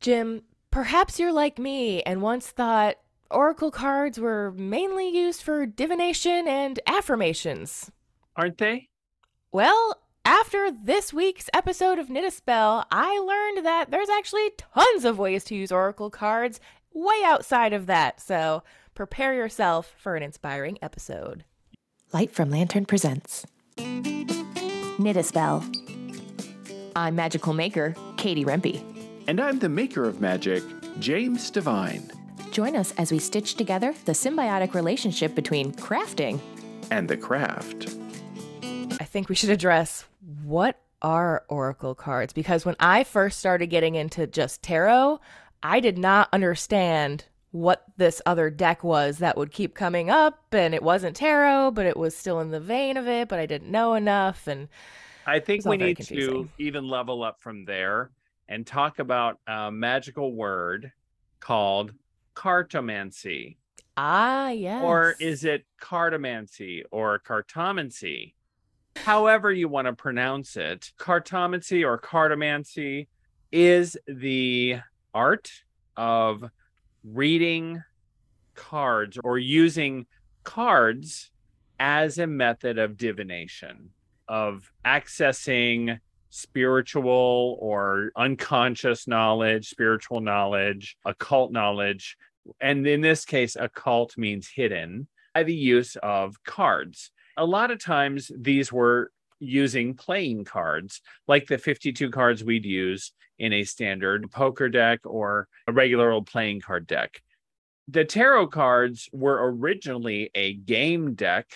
Jim, perhaps you're like me and once thought oracle cards were mainly used for divination and affirmations. Aren't they? Well, after this week's episode of Knit a Spell, I learned that there's actually tons of ways to use oracle cards way outside of that. So prepare yourself for an inspiring episode. Light from Lantern presents Knit a Spell. I'm magical maker Katie Rempe. And I'm the maker of magic, James Devine. Join us as we stitch together the symbiotic relationship between crafting and the craft. I think we should address what are oracle cards because when I first started getting into just tarot, I did not understand what this other deck was that would keep coming up and it wasn't tarot but it was still in the vein of it but I didn't know enough and I think we need confusing. to even level up from there and talk about a magical word called cartomancy. Ah, yes. Or is it cartomancy or cartomancy? However, you want to pronounce it, cartomancy or cartomancy is the art of reading cards or using cards as a method of divination, of accessing spiritual or unconscious knowledge, spiritual knowledge, occult knowledge. And in this case, occult means hidden by the use of cards. A lot of times these were using playing cards, like the 52 cards we'd use in a standard poker deck or a regular old playing card deck. The tarot cards were originally a game deck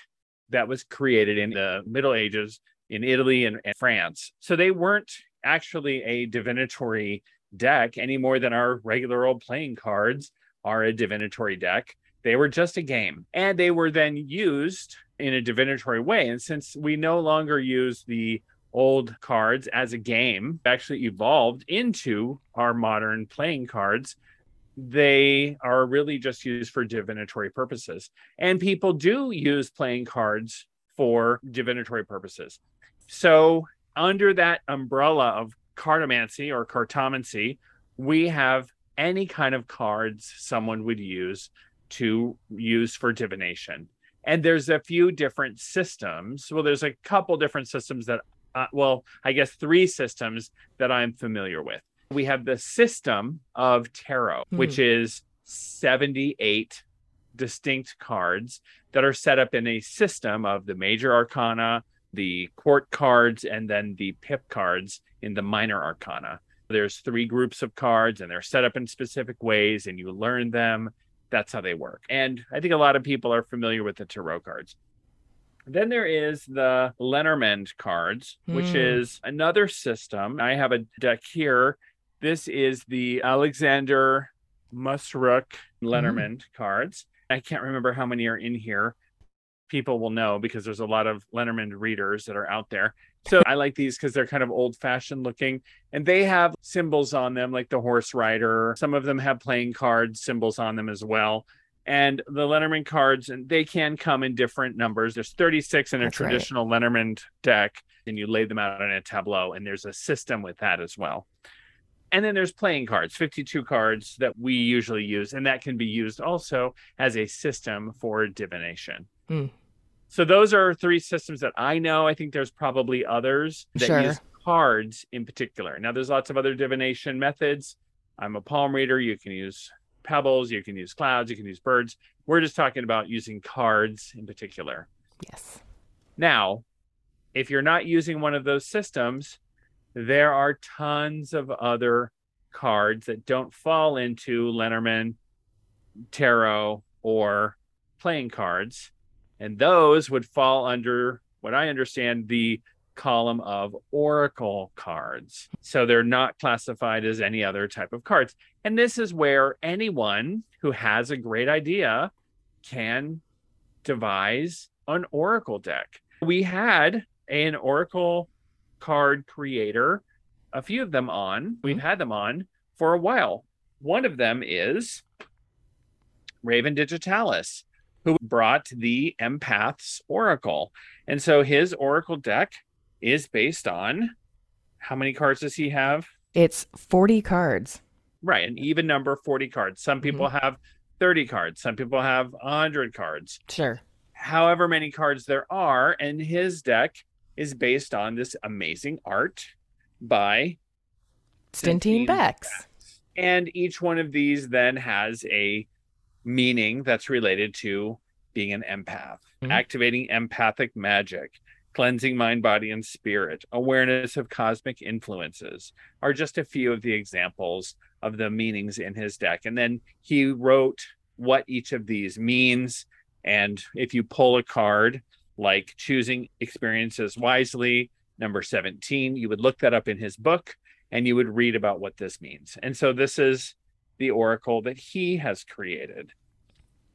that was created in the Middle Ages in Italy and, and France. So they weren't actually a divinatory deck any more than our regular old playing cards are a divinatory deck. They were just a game. And they were then used in a divinatory way. And since we no longer use the old cards as a game, actually evolved into our modern playing cards, they are really just used for divinatory purposes. And people do use playing cards for divinatory purposes. So, under that umbrella of cartomancy or cartomancy, we have any kind of cards someone would use to use for divination. And there's a few different systems. Well, there's a couple different systems that, uh, well, I guess three systems that I'm familiar with. We have the system of tarot, hmm. which is 78 distinct cards that are set up in a system of the major arcana, the court cards, and then the pip cards in the minor arcana. There's three groups of cards and they're set up in specific ways, and you learn them. That's how they work. And I think a lot of people are familiar with the tarot cards. Then there is the Lenormand cards, which mm. is another system. I have a deck here. This is the Alexander Musruck Lenormand mm. cards. I can't remember how many are in here. People will know because there's a lot of Lenormand readers that are out there. So I like these because they're kind of old fashioned looking and they have symbols on them, like the horse rider. Some of them have playing card symbols on them as well. And the Lenormand cards, and they can come in different numbers. There's 36 in a That's traditional right. Lenormand deck, and you lay them out on a tableau, and there's a system with that as well. And then there's playing cards, 52 cards that we usually use, and that can be used also as a system for divination. Mm. So those are three systems that I know. I think there's probably others that sure. use cards in particular. Now there's lots of other divination methods. I'm a palm reader. You can use pebbles, you can use clouds, you can use birds. We're just talking about using cards in particular. Yes. Now, if you're not using one of those systems, there are tons of other cards that don't fall into Lenormand, tarot, or playing cards. And those would fall under what I understand the column of oracle cards. So they're not classified as any other type of cards. And this is where anyone who has a great idea can devise an oracle deck. We had an oracle card creator, a few of them on. We've had them on for a while. One of them is Raven Digitalis, who brought the Empath's Oracle. And so his Oracle deck is based on how many cards does he have? It's 40 cards. right an even number 40 cards some mm-hmm. people have 30 cards some people have 100 cards Sure. however many cards there are and his deck is based on this amazing art by Stintine Stintine Bex. and each one of these then has a meaning that's related to being an empath, Mhm. activating empathic magic, cleansing mind, body, and spirit, awareness of cosmic influences are just a few of the examples of the meanings in his deck. And then he wrote what each of these means. And if you pull a card like choosing experiences wisely, number 17, you would look that up in his book and you would read about what this means. And so this is the oracle that he has created.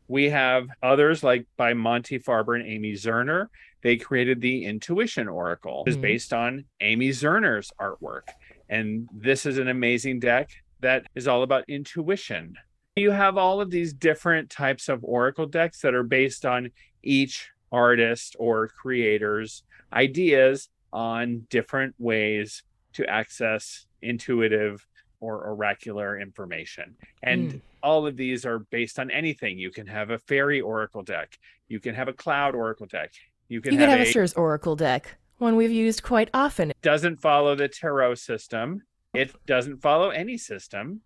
We have others like by Monte Farber and Amy Zerner. They created the Intuition Oracle, which is Mhm. based on Amy Zerner's artwork. And this is an amazing deck that is all about intuition. You have all of these different types of oracle decks that are based on each artist or creator's ideas on different ways to access intuitive or oracular information. And Mm. all of these are based on anything. You can have a fairy oracle deck, you can have a cloud oracle deck, you can You have, have a Sears Oracle deck, one we've used quite often, doesn't follow the tarot system. It doesn't follow any system.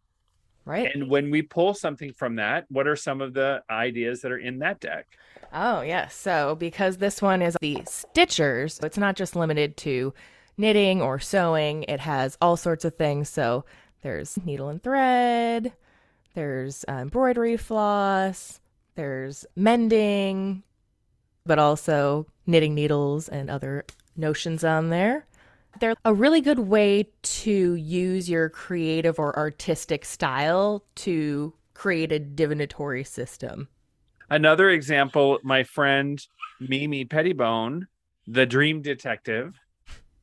right? And when we pull something from that, what are some of the ideas that are in that deck? Oh, yes. So, because this one is the Stitchers, it's not just limited to knitting or sewing, it has all sorts of things. So, there's needle and thread, there's uh, embroidery floss, there's mending, but also knitting needles and other notions on there. They're a really good way to use your creative or artistic style to create a divinatory system. Another example, my friend Mimi Pettibone, the dream detective,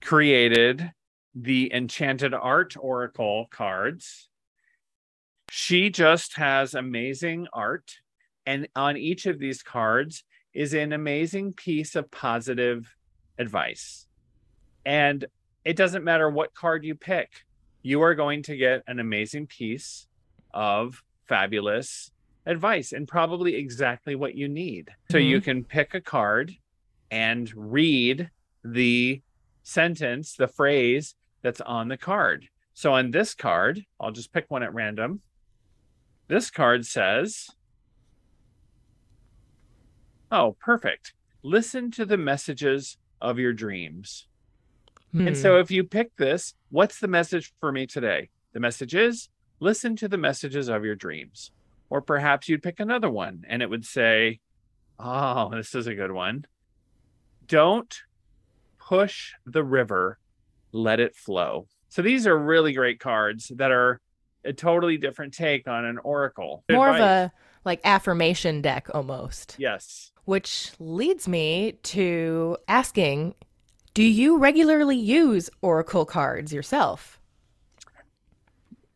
created the Enchanted Art Oracle cards. She just has amazing art. And on each of these cards is an amazing piece of positive advice. And it doesn't matter what card you pick, you are going to get an amazing piece of fabulous advice and probably exactly what you need. So you mm-hmm. can pick a card and read the sentence, the phrase that's on the card. So on this card, I'll just pick one at random. This card says, Oh, perfect. Listen to the messages of your dreams. And Hmm. so if you pick this, what's the message for me today? The message is listen to the messages of your dreams. Or perhaps you'd pick another one and it would say, Oh, this is a good one. Don't push the river, let it flow. So these are really great cards that are a totally different take on an oracle. more of a like affirmation deck almost. yes. Which leads me to asking do you regularly use oracle cards yourself?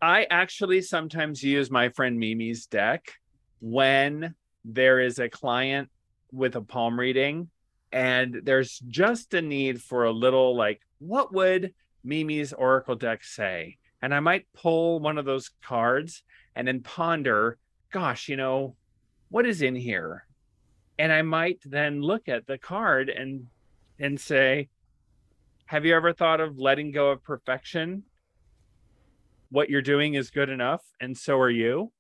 I actually sometimes use my friend Mimi's deck when there is a client with a palm reading and there's just a need for a little like, what would Mimi's Oracle deck say? And I might pull one of those cards and then ponder, gosh, you know, what is in here? And I might then look at the card and and say, have you ever thought of letting go of perfection what you're doing is good enough and so are you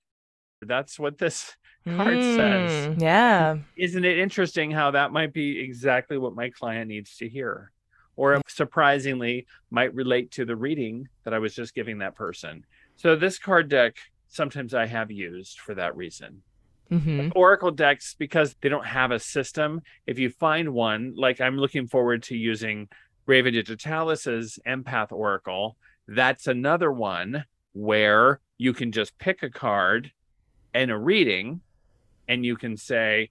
that's what this card says. Hmm, Yeah. isn't it interesting how that might be exactly what my client needs to hear? Or surprisingly might relate to the reading that i was just giving that person. So this card deck sometimes i have used for that reason. Hmm Oracle decks because they don't have a system. If you find one, like I'm looking forward to using Raven Digitalis's Empath Oracle, that's another one where you can just pick a card and a reading and you can say,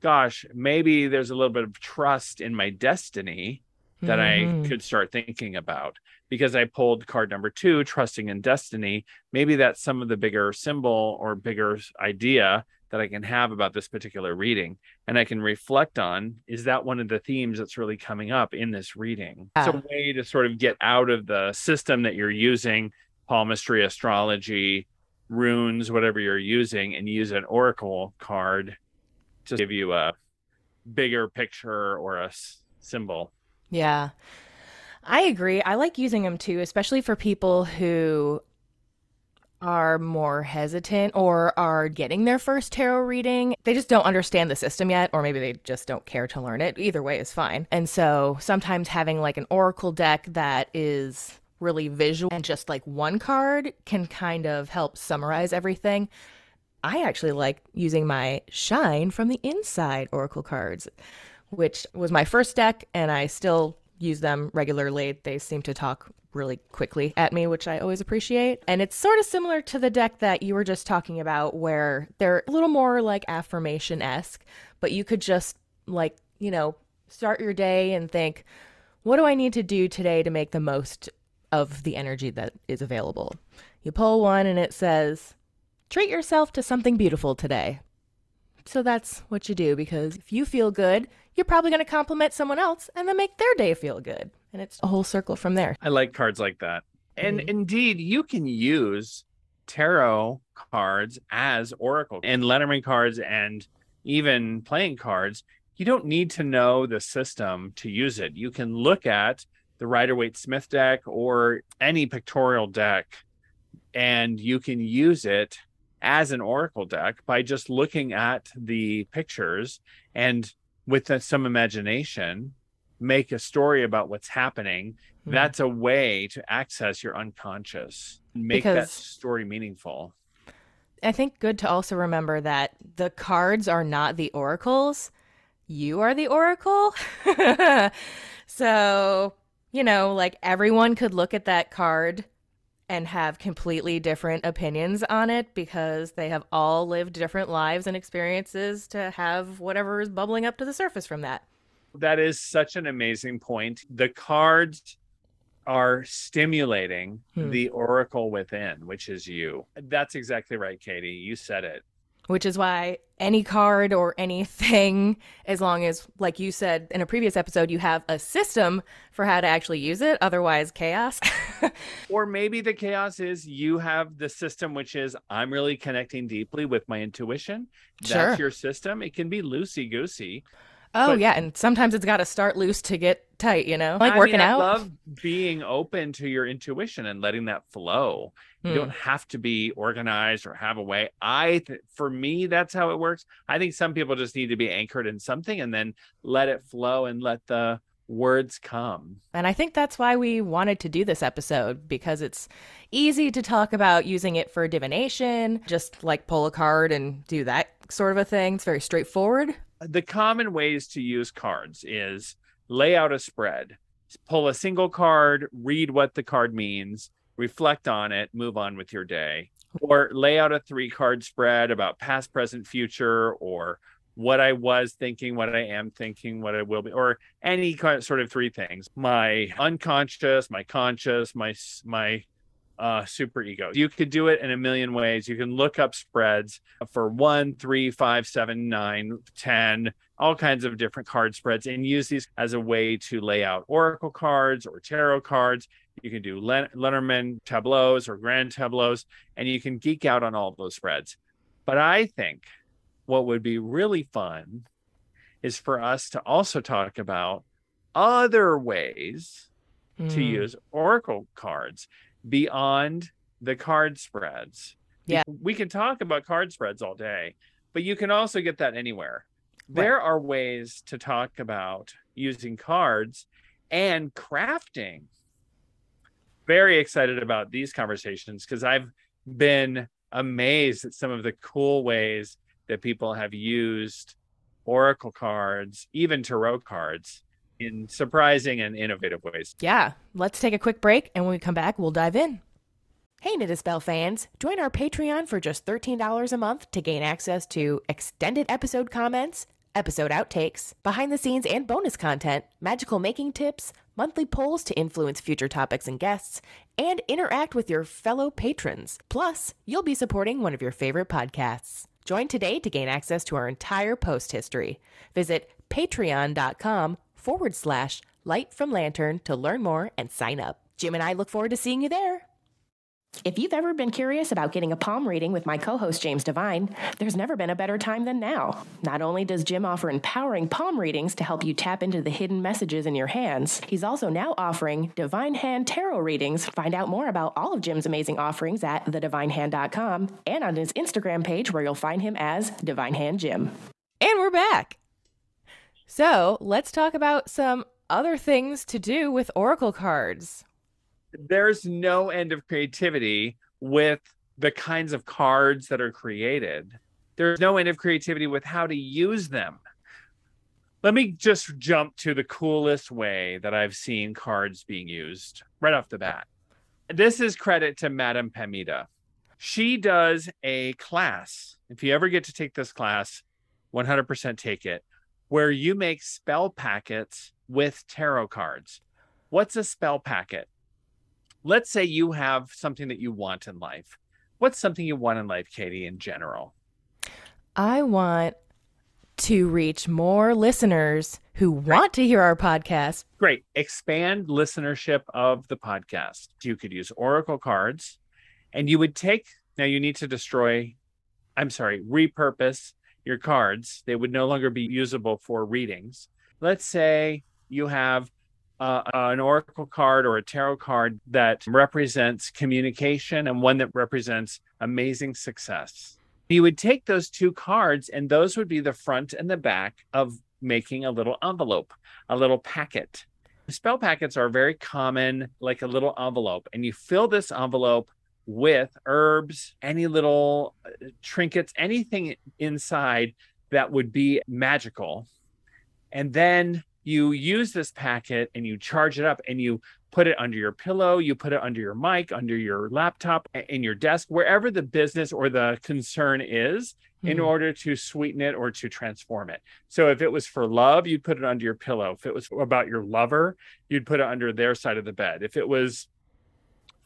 gosh, maybe there's a little bit of trust in my destiny that Mhm. I could start thinking about because I pulled card number two, trusting in destiny. Maybe that's some of the bigger symbol or bigger idea that I can have about this particular reading. And I can reflect on is that one of the themes that's really coming up in this reading? It's a way to sort of get out of the system that you're using, palmistry, astrology, runes, whatever you're using, and use an oracle card to give you a bigger picture or a s- symbol. Yeah. I agree. I like using them too, especially for people who are more hesitant or are getting their first tarot reading. They just don't understand the system yet, or maybe they just don't care to learn it. Either way is fine. And so sometimes having like an oracle deck that is really visual and just like one card can kind of help summarize everything. I actually like using my Shine from the Inside Oracle cards, which was my first deck, and I still use them regularly. They seem to talk really quickly at me, which I always appreciate. And it's sort of similar to the deck that you were just talking about, where they're a little more like affirmation esque, but you could just, like, you know, start your day and think, what do I need to do today to make the most of the energy that is available? You pull one and it says, treat yourself to something beautiful today. So that's what you do because if you feel good, you're probably going to compliment someone else and then make their day feel good. And it's a whole circle from there. I like cards like that. And Mhm. indeed, you can use tarot cards as oracle and Lenormand cards and even playing cards. You don't need to know the system to use it. You can look at the Rider Waite Smith deck or any pictorial deck, and you can use it as an oracle deck by just looking at the pictures and with some imagination make a story about what's happening Mhm. that's a way to access your unconscious make that story meaningful I think good to also remember that the cards are not the oracles. You are the oracle. so, you know, like everyone could look at that card and have completely different opinions on it because they have all lived different lives and experiences to have whatever is bubbling up to the surface from that. that is such an amazing point the cards are stimulating Hmm. the oracle within which is you that's exactly right katie you said it which is why any card or anything, as long as, like you said in a previous episode, you have a system for how to actually use it, otherwise, chaos. or maybe the chaos is you have the system which is i'm really connecting deeply with my intuition that's Sure. your system it can be loosey goosey oh, But- yeah. And sometimes it's got to start loose to get tight, you know? Like I working mean, I out. love being open to your intuition and letting that flow. You Hmm. don't have to be organized or have a way. I, th- for me, that's how it works. I think some people just need to be anchored in something and then let it flow and let the words come. And I think that's why we wanted to do this episode because it's easy to talk about using it for divination, just like pull a card and do that sort of a thing. It's very straightforward. The common ways to use cards is lay out a spread, pull a single card, read what the card means, reflect on it, move on with your day, or lay out a three card spread about past, present, future, or what I was thinking, what I am thinking, what I will be, or any kind sort of three things: my unconscious, my conscious, my my uh, super ego. You could do it in a million ways. You can look up spreads for one, three, five, seven, nine, ten, all kinds of different card spreads, and use these as a way to lay out oracle cards or tarot cards. You can do Len- Lenormand tableaus or grand tableaus, and you can geek out on all of those spreads. But I think what would be really fun is for us to also talk about other ways to Mm. use oracle cards beyond the card spreads. Yeah. We can talk about card spreads all day, but you can also get that anywhere. There are ways to talk about using cards and crafting. Very excited about these conversations because I've been amazed at some of the cool ways that people have used oracle cards, even tarot cards, in surprising and innovative ways. Yeah, let's take a quick break, and when we come back, we'll dive in. Hey, Knit a Spell fans, join our Patreon for just $13 a month to gain access to extended episode comments, episode outtakes, behind the scenes and bonus content, magical making tips, monthly polls to influence future topics and guests, and interact with your fellow patrons. Plus, you'll be supporting one of your favorite podcasts. Join today to gain access to our entire post history. Visit patreon.com forward slash light from lantern to learn more and sign up. Jim and I look forward to seeing you there. If you've ever been curious about getting a palm reading with my co host James Devine, there's never been a better time than now. Not only does Jim offer empowering palm readings to help you tap into the hidden messages in your hands, he's also now offering Divine Hand Tarot readings. Find out more about all of Jim's amazing offerings at thedivinehand.com and on his Instagram page where you'll find him as Divine Hand Jim. And we're back. So let's talk about some other things to do with Oracle cards there's no end of creativity with the kinds of cards that are created. There's no end of creativity with how to use them. Let me just jump to the coolest way that I've seen cards being used right off the bat. This is credit to Madame Pamita. She does a class. If you ever get to take this class, 100% take it, where you make spell packets with tarot cards. What's a spell packet? let's say you have something that you want in life. What's something you want in life, Katie, in general? I want to reach more listeners who Great. want to hear our podcast. Great. Expand listenership of the podcast. You could use Oracle cards and you would take, now you need to destroy, I'm sorry, repurpose your cards. They would no longer be usable for readings. Let's say you have uh, an oracle card or a tarot card that represents communication and one that represents amazing success. You would take those two cards, and those would be the front and the back of making a little envelope, a little packet. Spell packets are very common, like a little envelope, and you fill this envelope with herbs, any little uh, trinkets, anything inside that would be magical. And then you use this packet and you charge it up and you put it under your pillow, you put it under your mic, under your laptop, in your desk, wherever the business or the concern is, mm-hmm. in hmm. order to sweeten it or to transform it. So if it was for love, you'd put it under your pillow. If it was about your lover, you'd put it under their side of the bed. If it was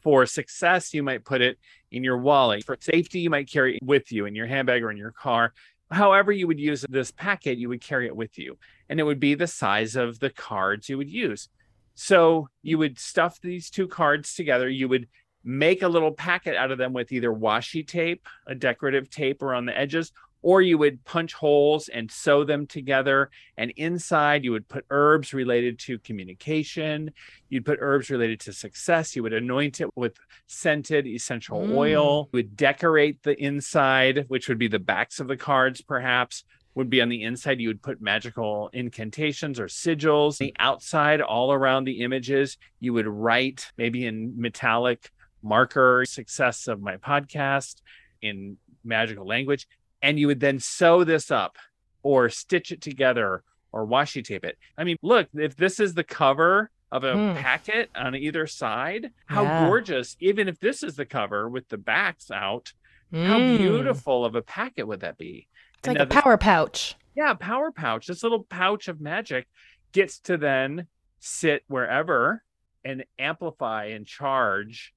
for success, you might put it in your wallet. For safety, you might carry it with you in your handbag or in your car however you would use this packet, you would carry it with you. And it would be the size of the cards you would use. So you would stuff these two cards together. You would make a little packet out of them with either washi tape, a decorative tape around the edges, or you would punch holes and sew them together. And inside, you would put herbs related to communication. You'd put herbs related to success. You would anoint it with scented essential mm. oil. You would decorate the inside, which would be the backs of the cards, perhaps. Would be on the inside, you would put magical incantations or sigils. The outside, all around the images, you would write maybe in metallic marker success of my podcast in magical language and you would then sew this up or stitch it together or washi tape it. I mean, look, if this is the cover of a mm. packet on either side, how yeah. gorgeous, even if this is the cover with the backs out, mm. how hmm. beautiful of a packet would that be? It's and like a power this, pouch. Yeah, power pouch. This little pouch of magic gets to then sit wherever and amplify and charge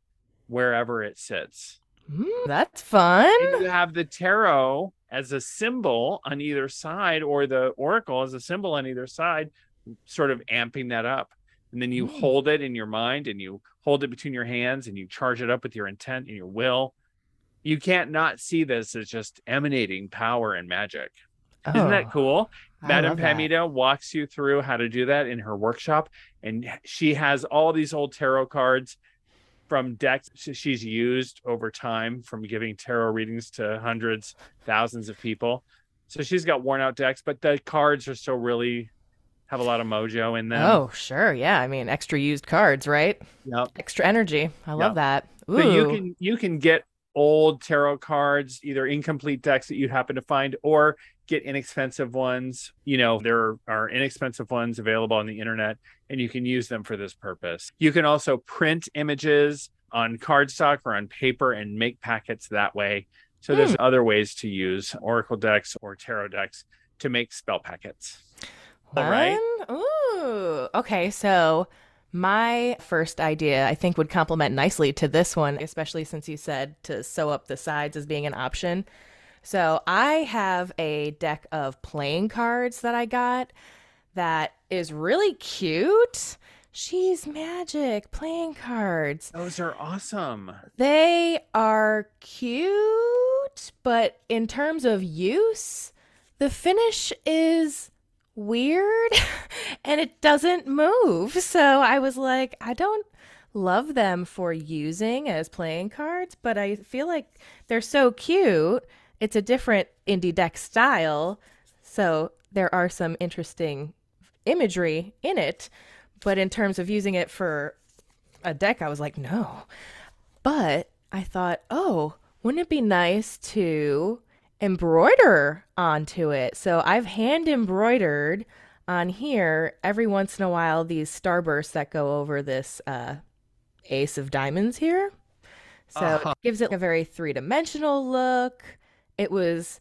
wherever it sits. Mm, that's fun. And you have the tarot as a symbol on either side, or the oracle as a symbol on either side, sort of amping that up. And then you mm. hold it in your mind and you hold it between your hands and you charge it up with your intent and your will. You can't not see this as just emanating power and magic. Oh, Isn't that oh, cool? Madame Pamita walks you through how to do that in her workshop. And she has all these old tarot cards from decks she's used over time from giving tarot readings to hundreds, thousands of people. So she's got worn out decks, but the cards are still really have a lot of mojo in them. Oh, sure. Yeah. I mean, extra used cards, right? Yep. Extra energy. I love that. Ooh. So you can you can get old tarot cards, either incomplete decks that you happen to find, or get inexpensive ones. You know, there are inexpensive ones available on the internet, and you can use them for this purpose. You can also print images on cardstock or on paper and make packets that way. So there's hmm. other ways to use Oracle decks or tarot decks to make spell packets. All right. Ooh. Okay. So my first idea, I think, would complement nicely to this one, especially since you said to sew up the sides as being an option. So I have a deck of playing cards that I got that is really cute. She's Magic playing cards. Those are awesome. They are cute, but in terms of use, the finish is weird and it doesn't move. So I was like, I don't love them for using as playing cards, but I feel like they're so cute. It's a different indie deck style. So there are some interesting imagery in it. But in terms of using it for a deck, I was like, no. But I thought, oh, wouldn't it be nice to embroider onto it? So I've hand embroidered on here every once in a while these starbursts that go over this uh, ace of diamonds here. So Uh-huh. it gives it a very three dimensional look. It was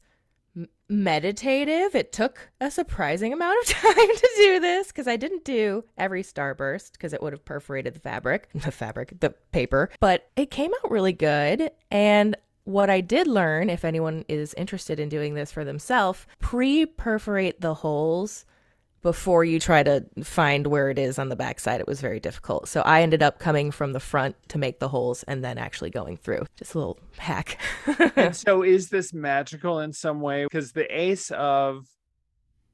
meditative. It took a surprising amount of time to do this because I didn't do every starburst because it would have perforated the fabric, the fabric, the paper. But it came out really good. And what I did learn, if anyone is interested in doing this for themselves, pre perforate the holes before you try to find where it is on the backside. It was very difficult. So I ended up coming from the front to make the holes and then actually going through. Just a little hack. and so is this magical in some way? Because the ace of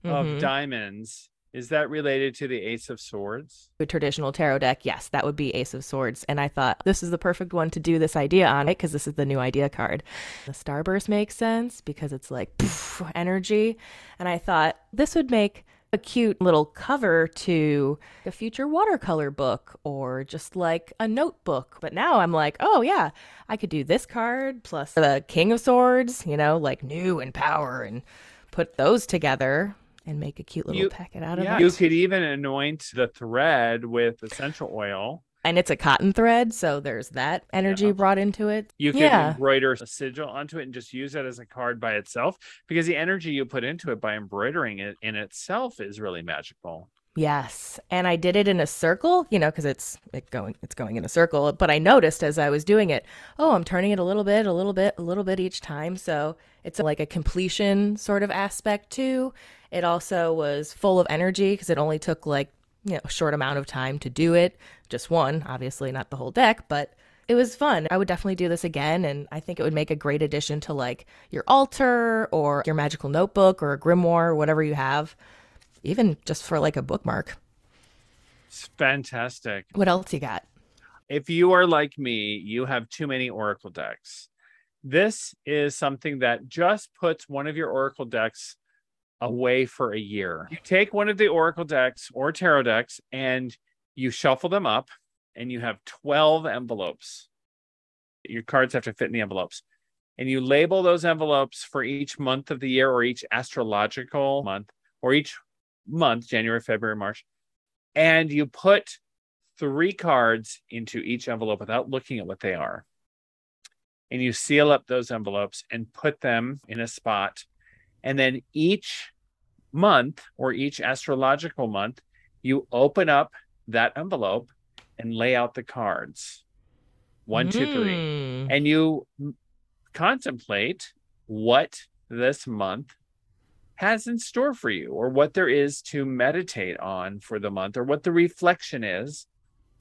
of Mhm. diamonds is that related to the ace of swords? a traditional tarot deck, yes, that would be Ace of Swords. And I thought this is the perfect one to do this idea on it because this is the new idea card. The Starburst makes sense because it's like poof, energy. And I thought this would make a cute little cover to a future watercolor book or just like a notebook. But now I'm like, oh yeah, I could do this card plus the King of Swords, you know, like new and power and put those together and make a cute little You- packet out of Yeah. it. You could even anoint the thread with essential oil. And it's a cotton thread, so there's that energy Yeah. brought into it. You can yeah, embroider a sigil onto it and just use it as a card by itself because the energy you put into it by embroidering it in itself is really magical. yes, and I did it in a circle, you know, because it's it going it's going in a circle. But I noticed as I was doing it, oh, I'm turning it a little bit, a little bit, a little bit each time. So it's like a completion sort of aspect too. It also was full of energy because it only took like you know a short amount of time to do it, just one, obviously not the whole deck, but it was fun. I would definitely do this again, and I think it would make a great addition to like your altar or your magical notebook or a grimoire or whatever you have, even just for like a bookmark. It's fantastic. What else you got? If you are like me, you have too many oracle decks. This is something that just puts one of your oracle decks away for a year. You take one of the oracle decks or tarot decks and you shuffle them up and you have 12 envelopes. Your cards have to fit in the envelopes. And you label those envelopes for each month of the year or each astrological month or each month, January, February, March. And you put three cards into each envelope without looking at what they are. And you seal up those envelopes and put them in a spot. And then each month or each astrological month, you open up that envelope and lay out the cards one, two, three. Mm. And you contemplate what this month has in store for you or what there is to meditate on for the month or what the reflection is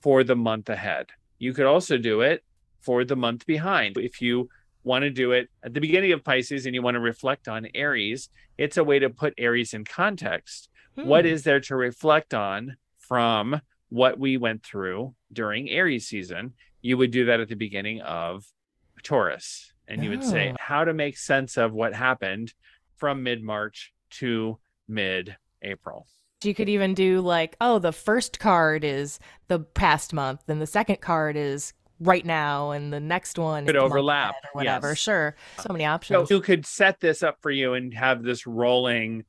for the month ahead. You could also do it for the month behind. If you want to do it at the beginning of Pisces and you want to reflect on Aries, it's a way to put Aries in context. What Hmm. is there to reflect on from what we went through during Aries season? You would do that at the beginning of Taurus. And you would say Oh. how to make sense of what happened from mid March to mid April. You could even do like, oh, the first card is the past month, and the second card is right now, and the next one Could overlap, or whatever. yes. Sure, so many So options. you could set this up for you and have this rolling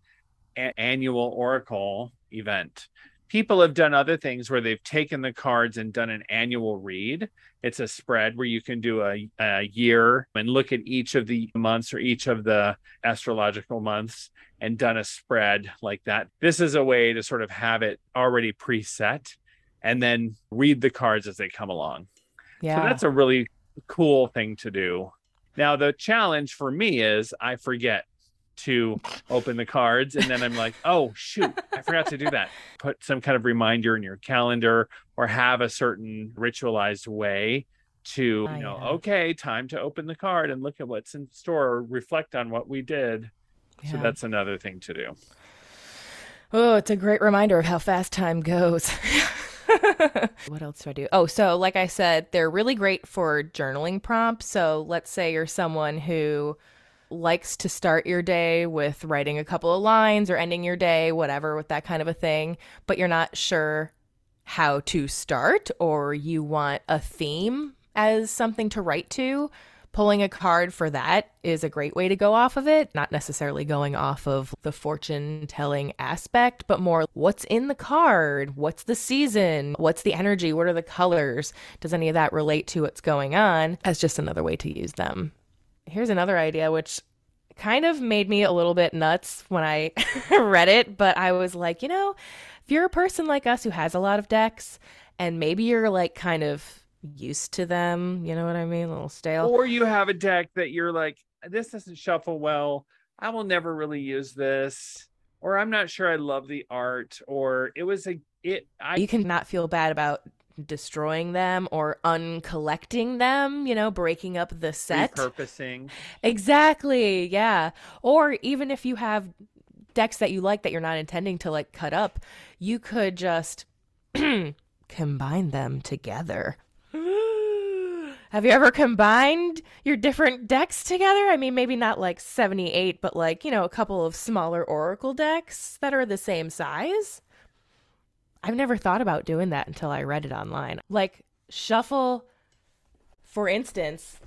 a- annual oracle event. People have done other things where they've taken the cards and done an annual read. It's a spread where you can do a, a year and look at each of the months or each of the astrological months and done a spread like that. This is a way to sort of have it already preset and then read the cards as they come along. Yeah, So that's a really cool thing to do. Now, the challenge for me is I forget to open the cards and then i'm like oh shoot i forgot to do that put some kind of reminder in your calendar or have a certain ritualized way to you know yeah. okay time to open the card and look at what's in store or reflect on what we did so that's another thing to do Oh, it's a great reminder of how fast time goes. what else do I do? Oh, so like I said, they're really great for journaling prompts. So let's say you're someone who likes to start your day with writing a couple of lines or ending your day, whatever, with that kind of a thing, but you're not sure how to start or you want a theme as something to write to. Pulling a card for that is a great way to go off of it, not necessarily going off of the fortune telling aspect, but more what's in the card, what's the season, what's the energy, what are the colors, does any of that relate to what's going on, as just another way to use them. Here's another idea, which kind of made me a little bit nuts when I read it, but I was like, you know, if you're a person like us who has a lot of decks and maybe you're like kind of used to them, you know what I mean? A little stale. or you have a deck that you're like this doesn't shuffle well i will never really use this or i'm not sure i love the art or it was a it i you cannot feel bad about destroying them or uncollecting them, you know, breaking up the set. repurposing Exactly. Yeah. Or even if you have decks that you like that you're not intending to like cut up, you could just combine them together. Have you ever combined your different decks together? I mean, maybe not like 78, but like, you know, a couple of smaller Oracle decks that are the same size. I've never thought about doing that until I read it online. Like, shuffle, for instance,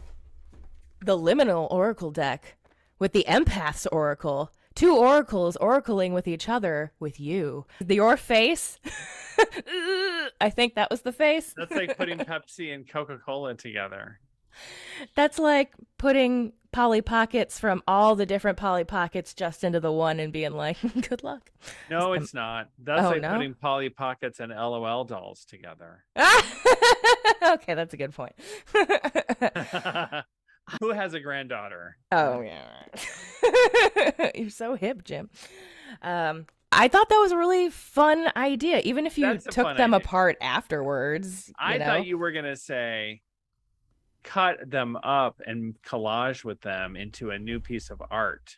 the liminal oracle deck with the empath's oracle two oracles oracling with each other with you. The your face? I think that was the face. That's like putting pepsi and coca-cola together. That's like putting polly pockets from all the different polly pockets just into the one and being like good luck. No it's not. That's Oh, like no? putting polly pockets and lol dolls together. Okay that's a good point who has a granddaughter Oh yeah. You're so hip, Jim. Um I thought that was a really fun idea, even if you took them idea. apart afterwards. You i know? thought you were gonna say cut them up and collage with them into a new piece of art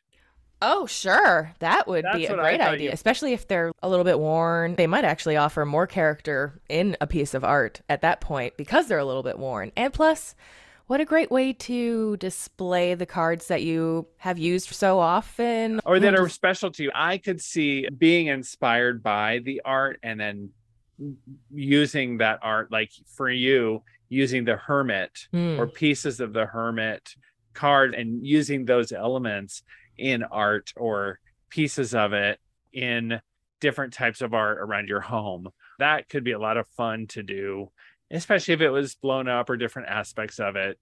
Oh, sure. That would be a great idea, you- especially if they're a little bit worn. They might actually offer more character in a piece of art at that point because they're a little bit worn. And plus, what a great way to display the cards that you have used so often or that are special to you. I could see being inspired by the art and then using that art, like for you, using the hermit Hmm. or pieces of the hermit card and using those elements in art or pieces of it in different types of art around your home. That could be a lot of fun to do, especially if it was blown up or different aspects of it.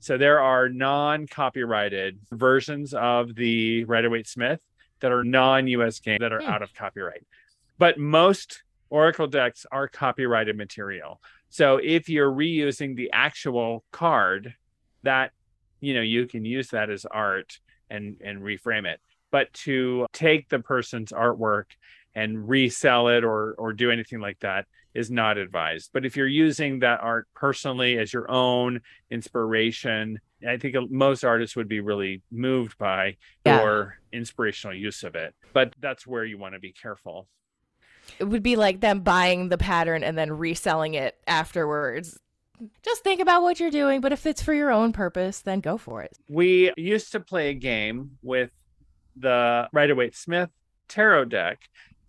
So there are non-copyrighted versions of the Rider Waite Smith that are non-US game that are Hmm. out of copyright. But most Oracle decks are copyrighted material. So if you're reusing the actual card, that you know you can use that as art and and reframe it. But to take the person's artwork and resell it or or do anything like that is not advised. But if you're using that art personally as your own inspiration, I think uh, most artists would be really moved by Yeah. your inspirational use of it. But that's where you want to be careful. it would be like them buying the pattern and then reselling it afterwards. Just think about what you're doing, but if it's for your own purpose, then go for it. We used to play a game with the Rider Waite Smith tarot deck.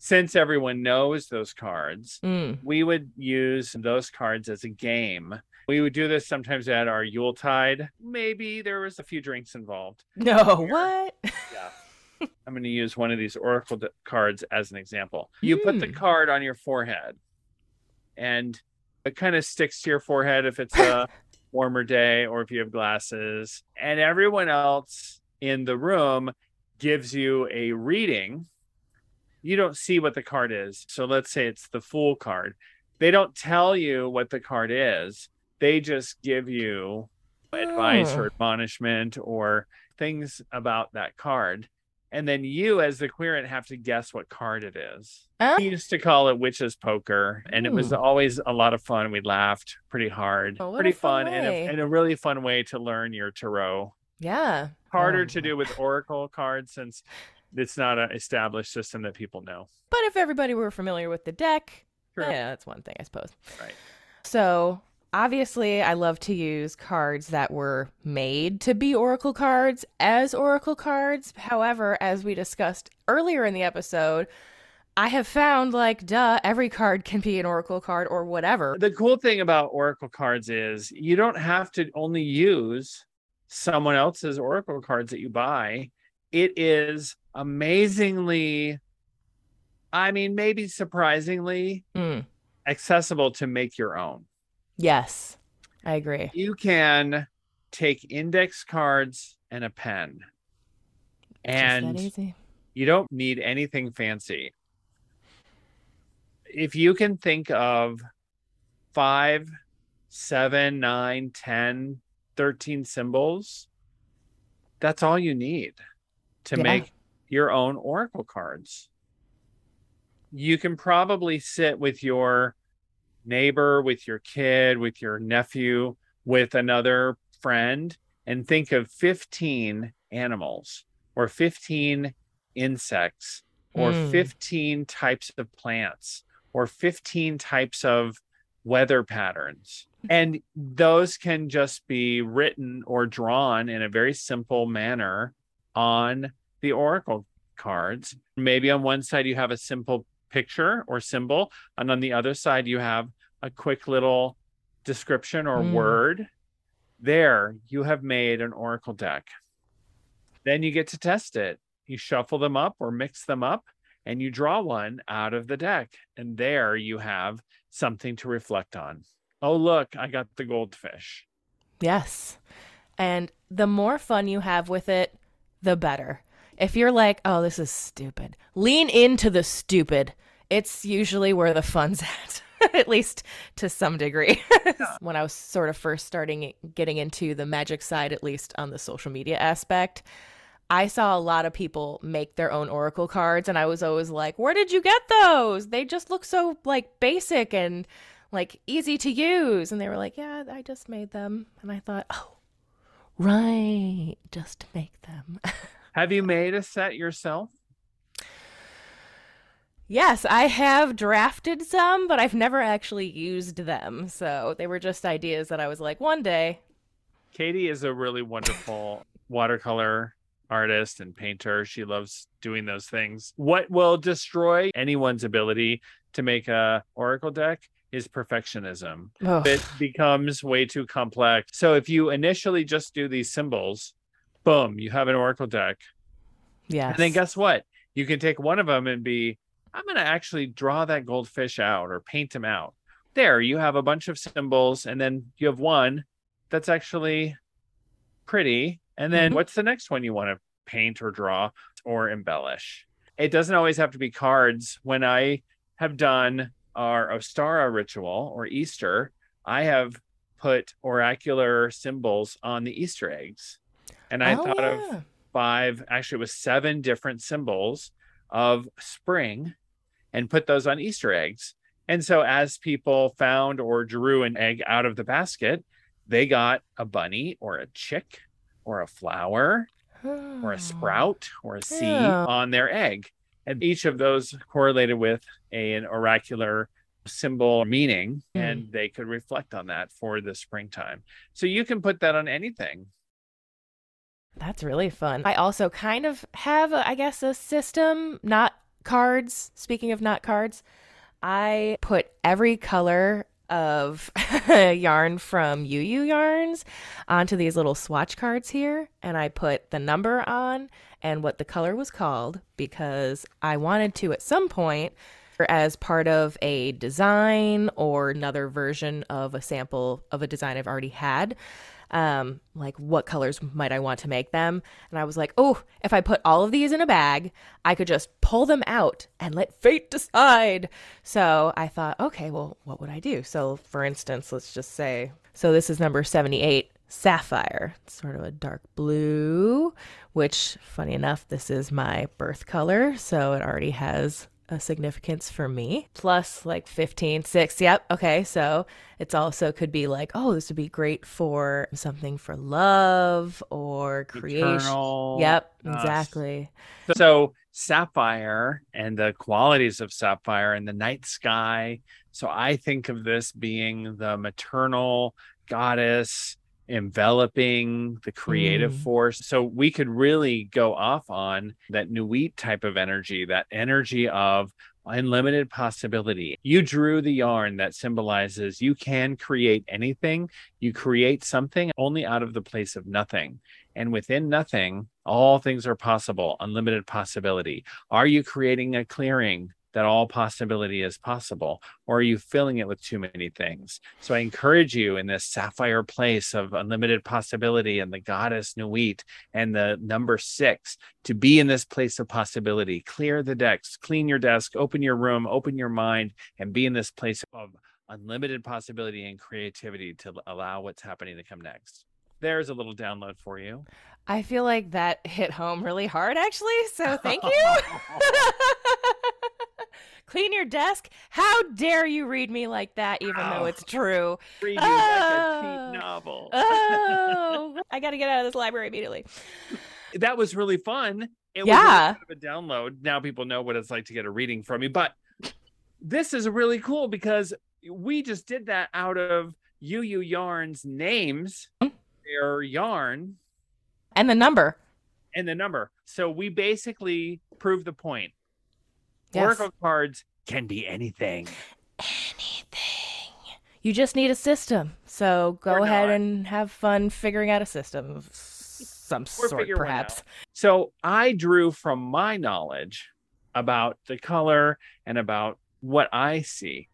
Since everyone knows those cards, Mm. we would use those cards as a game. We would do this sometimes at our Yuletide. Maybe there was a few drinks involved. No, what? Yeah. I'm going to use one of these Oracle cards as an example. You put the Hmm. card on your forehead and it kind of sticks to your forehead if it's a warmer day or if you have glasses. And everyone else in the room gives you a reading. You don't see what the card is. So let's say it's the Fool card. They don't tell you what the card is, they just give you advice Oh. or admonishment or things about that card and then you as the querent have to guess what card it is. Oh. We used to call it witch's poker, and it was always a lot of fun. We laughed pretty hard, Oh, pretty fun fun, and a, and a really fun way to learn your tarot. Yeah. Harder Oh, to do with oracle cards since it's not an established system that people know. But if everybody were familiar with the deck, True. yeah, that's one thing, I suppose. Right. So obviously, I love to use cards that were made to be Oracle cards as Oracle cards. However, as we discussed earlier in the episode, I have found like, duh, every card can be an Oracle card or whatever. The cool thing about oracle cards is you don't have to only use someone else's oracle cards that you buy. It is amazingly, I mean, maybe surprisingly Mm, accessible to make your own. yes, I agree. You can take index cards and a pen, and you don't need anything fancy. If you can think of five, seven, nine, 10, 13 symbols, that's all you need to Yeah. make your own oracle cards. You can probably sit with your neighbor, with your kid, with your nephew, with another friend, and think of 15 animals or 15 insects or Mm. 15 types of plants or 15 types of weather patterns. And those can just be written or drawn in a very simple manner on the oracle cards. Maybe on one side you have a simple picture or symbol, and on the other side you have a quick little description or Mm. word. There, you have made an oracle deck. Then you get to test it. You shuffle them up or mix them up, and you draw one out of the deck. And there you have something to reflect on. Oh, look, I got the goldfish. Yes. And the more fun you have with it, the better. If you're like, oh, this is stupid, lean into the stupid. It's usually where the fun's at, at least to some degree. when I was sort of first starting getting into the magic side, at least on the social media aspect, I saw a lot of people make their own oracle cards, and I was always like, where did you get those? They just look so like basic and like easy to use. And they were like, yeah, I just made them. And I thought, oh, right, just to make them. Have you made a set yourself? yes, I have drafted some, but I've never actually used them. So they were just ideas that I was like, one day. Katie is a really wonderful watercolor artist and painter. She loves doing those things. What will destroy anyone's ability to make a oracle deck is perfectionism. Oh, It becomes way too complex. So if you initially just do these symbols, boom, you have an oracle deck. yeah And then guess what? You can take one of them and be, I'm going to actually draw that goldfish out or paint him out. There, you have a bunch of symbols, and then you have one that's actually pretty. And then Mhm. what's the next one you want to paint or draw or embellish? It doesn't always have to be cards. When I have done our Ostara ritual or Easter, I have put oracular symbols on the Easter eggs. And I Oh, thought of five, actually, it was seven different symbols of spring and put those on Easter eggs. And so, as people found or drew an egg out of the basket, they got a bunny or a chick or a flower or a sprout or a seed Yeah. on their egg. And each of those correlated with a, an oracular symbol meaning, Hmm. and they could reflect on that for the springtime. So you can put that on anything. That's really fun. I also kind of have, a, I guess, a system, not cards. Speaking of not cards, I put every color of yarn from Ewe Ewe Yarns onto these little swatch cards here, and I put the number on and what the color was called because I wanted to at some point as part of a design or another version of a sample of a design I've already had. Um, like what colors might I want to make them? And I was like, oh, if I put all of these in a bag, I could just pull them out and let fate decide. So I thought, okay, well, what would I do? So for instance, let's just say, so this is number 78. sapphire. Sort of a dark blue, which, funny enough, this is my birth color, so it already has significance for me. Plus, like 15, 6. Yep. Okay. So it's also could be like, oh, this would be great for something for love or creation. Eternal. Yep. Uh, yes. Exactly. So sapphire and the qualities of sapphire and the night sky. So I think of this being the maternal goddess enveloping the creative Mm. force. So we could really go off on that Nuit type of energy, that energy of unlimited possibility. You drew the yarn that symbolizes you can create anything. You create something only out of the place of nothing. And within nothing, all things are possible, unlimited possibility. Are you creating a clearing that all possibility is possible? Or are you filling it with too many things? So I encourage you in this sapphire place of unlimited possibility and the goddess Nuit and the number six to be in this place of possibility. Clear the decks, clean your desk, open your room, open your mind, and be in this place of unlimited possibility and creativity to allow what's happening to come next. There's a little download for you. I feel like that hit home really hard, actually. So thank you. Clean your desk. How dare you read me like that, even though it's true? Read you like a Oh. cheap novel. Oh, I got to get out of this library immediately. that was really fun. It Yeah. was a, bit of a download. Now people know what it's like to get a reading from me. But this is really cool because we just did that out of Ewe Ewe Yarn's names, Mm. their yarn, And the number. and the number. So we basically proved the point. Yes. Oracle cards can be anything. Anything. You just need a system. So go Or ahead not. and have fun figuring out a system of some Or sort, perhaps. So I drew from my knowledge about the color and about what I see.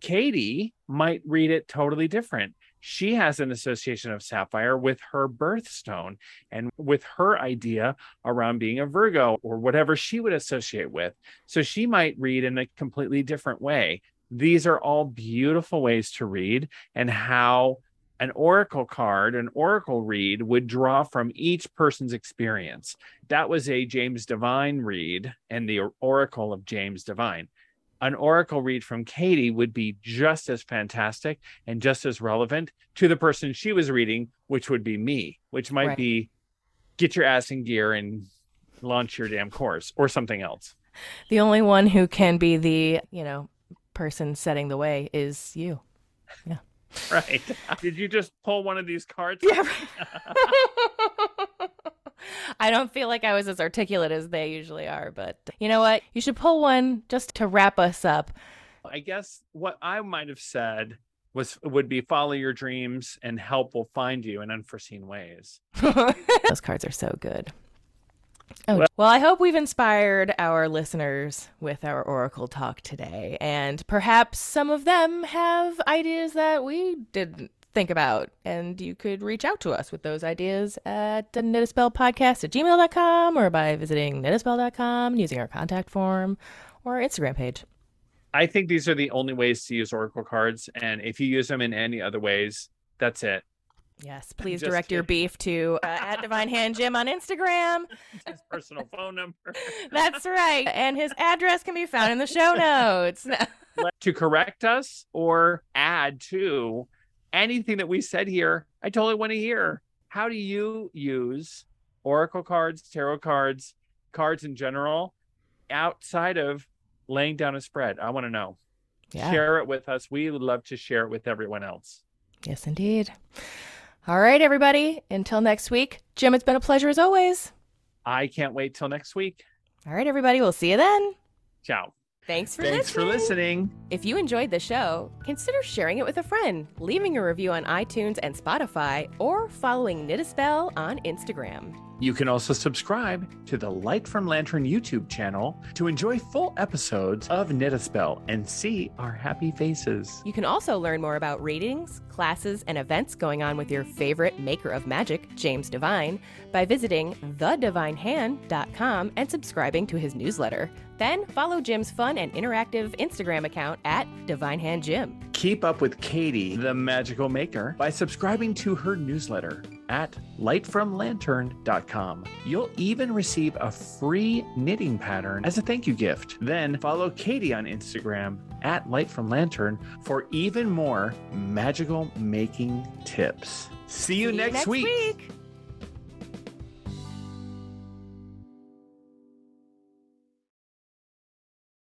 Katie might read it totally different. She has an association of sapphire with her birthstone and with her idea around being a Virgo or whatever she would associate with. So she might read in a completely different way. These are all beautiful ways to read and how an oracle card, an oracle read would draw from each person's experience. That was a James Divine read and the oracle of James Divine. An oracle read from Katie would be just as fantastic and just as relevant to the person she was reading, which would be me, which might Right. be get your ass in gear and launch your damn course or something else. The only one who can be the, you know, person setting the way is you. Yeah. Right. Did you just pull one of these cards? Yeah. I don't feel like I was as articulate as they usually are, but you know what? You should pull one just to wrap us up. I guess what I might have said was would be follow your dreams and help will find you in unforeseen ways. Those cards are so good. Oh, well, I hope we've inspired our listeners with our Oracle talk today. And perhaps some of them have ideas that we didn't think about. And you could reach out to us with those ideas at knitaspellpodcast at gmail.com or by visiting knitaspell.com and using our contact form or our Instagram page. I think these are the only ways to use oracle cards and if you use them in any other ways, that's it. Yes, please direct your beef to uh, at Divine Hand Jim on Instagram. His personal phone number. That's right. And his address can be found in the show notes. to correct us or add to anything that we said here, I totally want to hear. How do you use oracle cards, tarot cards, cards in general outside of laying down a spread? I want to know. Yeah. Share it with us. We would love to share it with everyone else. Yes, indeed. All right, everybody. Until next week, Jim, it's been a pleasure as always. I can't wait till next week. All right, everybody. We'll see you then. Ciao. Thanks for Thanks for listening. If you enjoyed the show, consider sharing it with a friend, leaving a review on iTunes and Spotify, or following Knit a Spell on Instagram. You can also subscribe to the Light from Lantern YouTube channel to enjoy full episodes of Knit a Spell and see our happy faces. You can also learn more about readings, classes, and events going on with your favorite maker of magic, James Divine, by visiting thedivinehand.com and subscribing to his newsletter. Then follow Jim's fun and interactive Instagram account at DivineHandJim. Keep up with Katie, the magical maker, by subscribing to her newsletter at lightfromlantern.com. You'll even receive a free knitting pattern as a thank you gift. Then follow Katie on Instagram at lightfromlantern for even more magical making tips. See you, See you next, next week. week.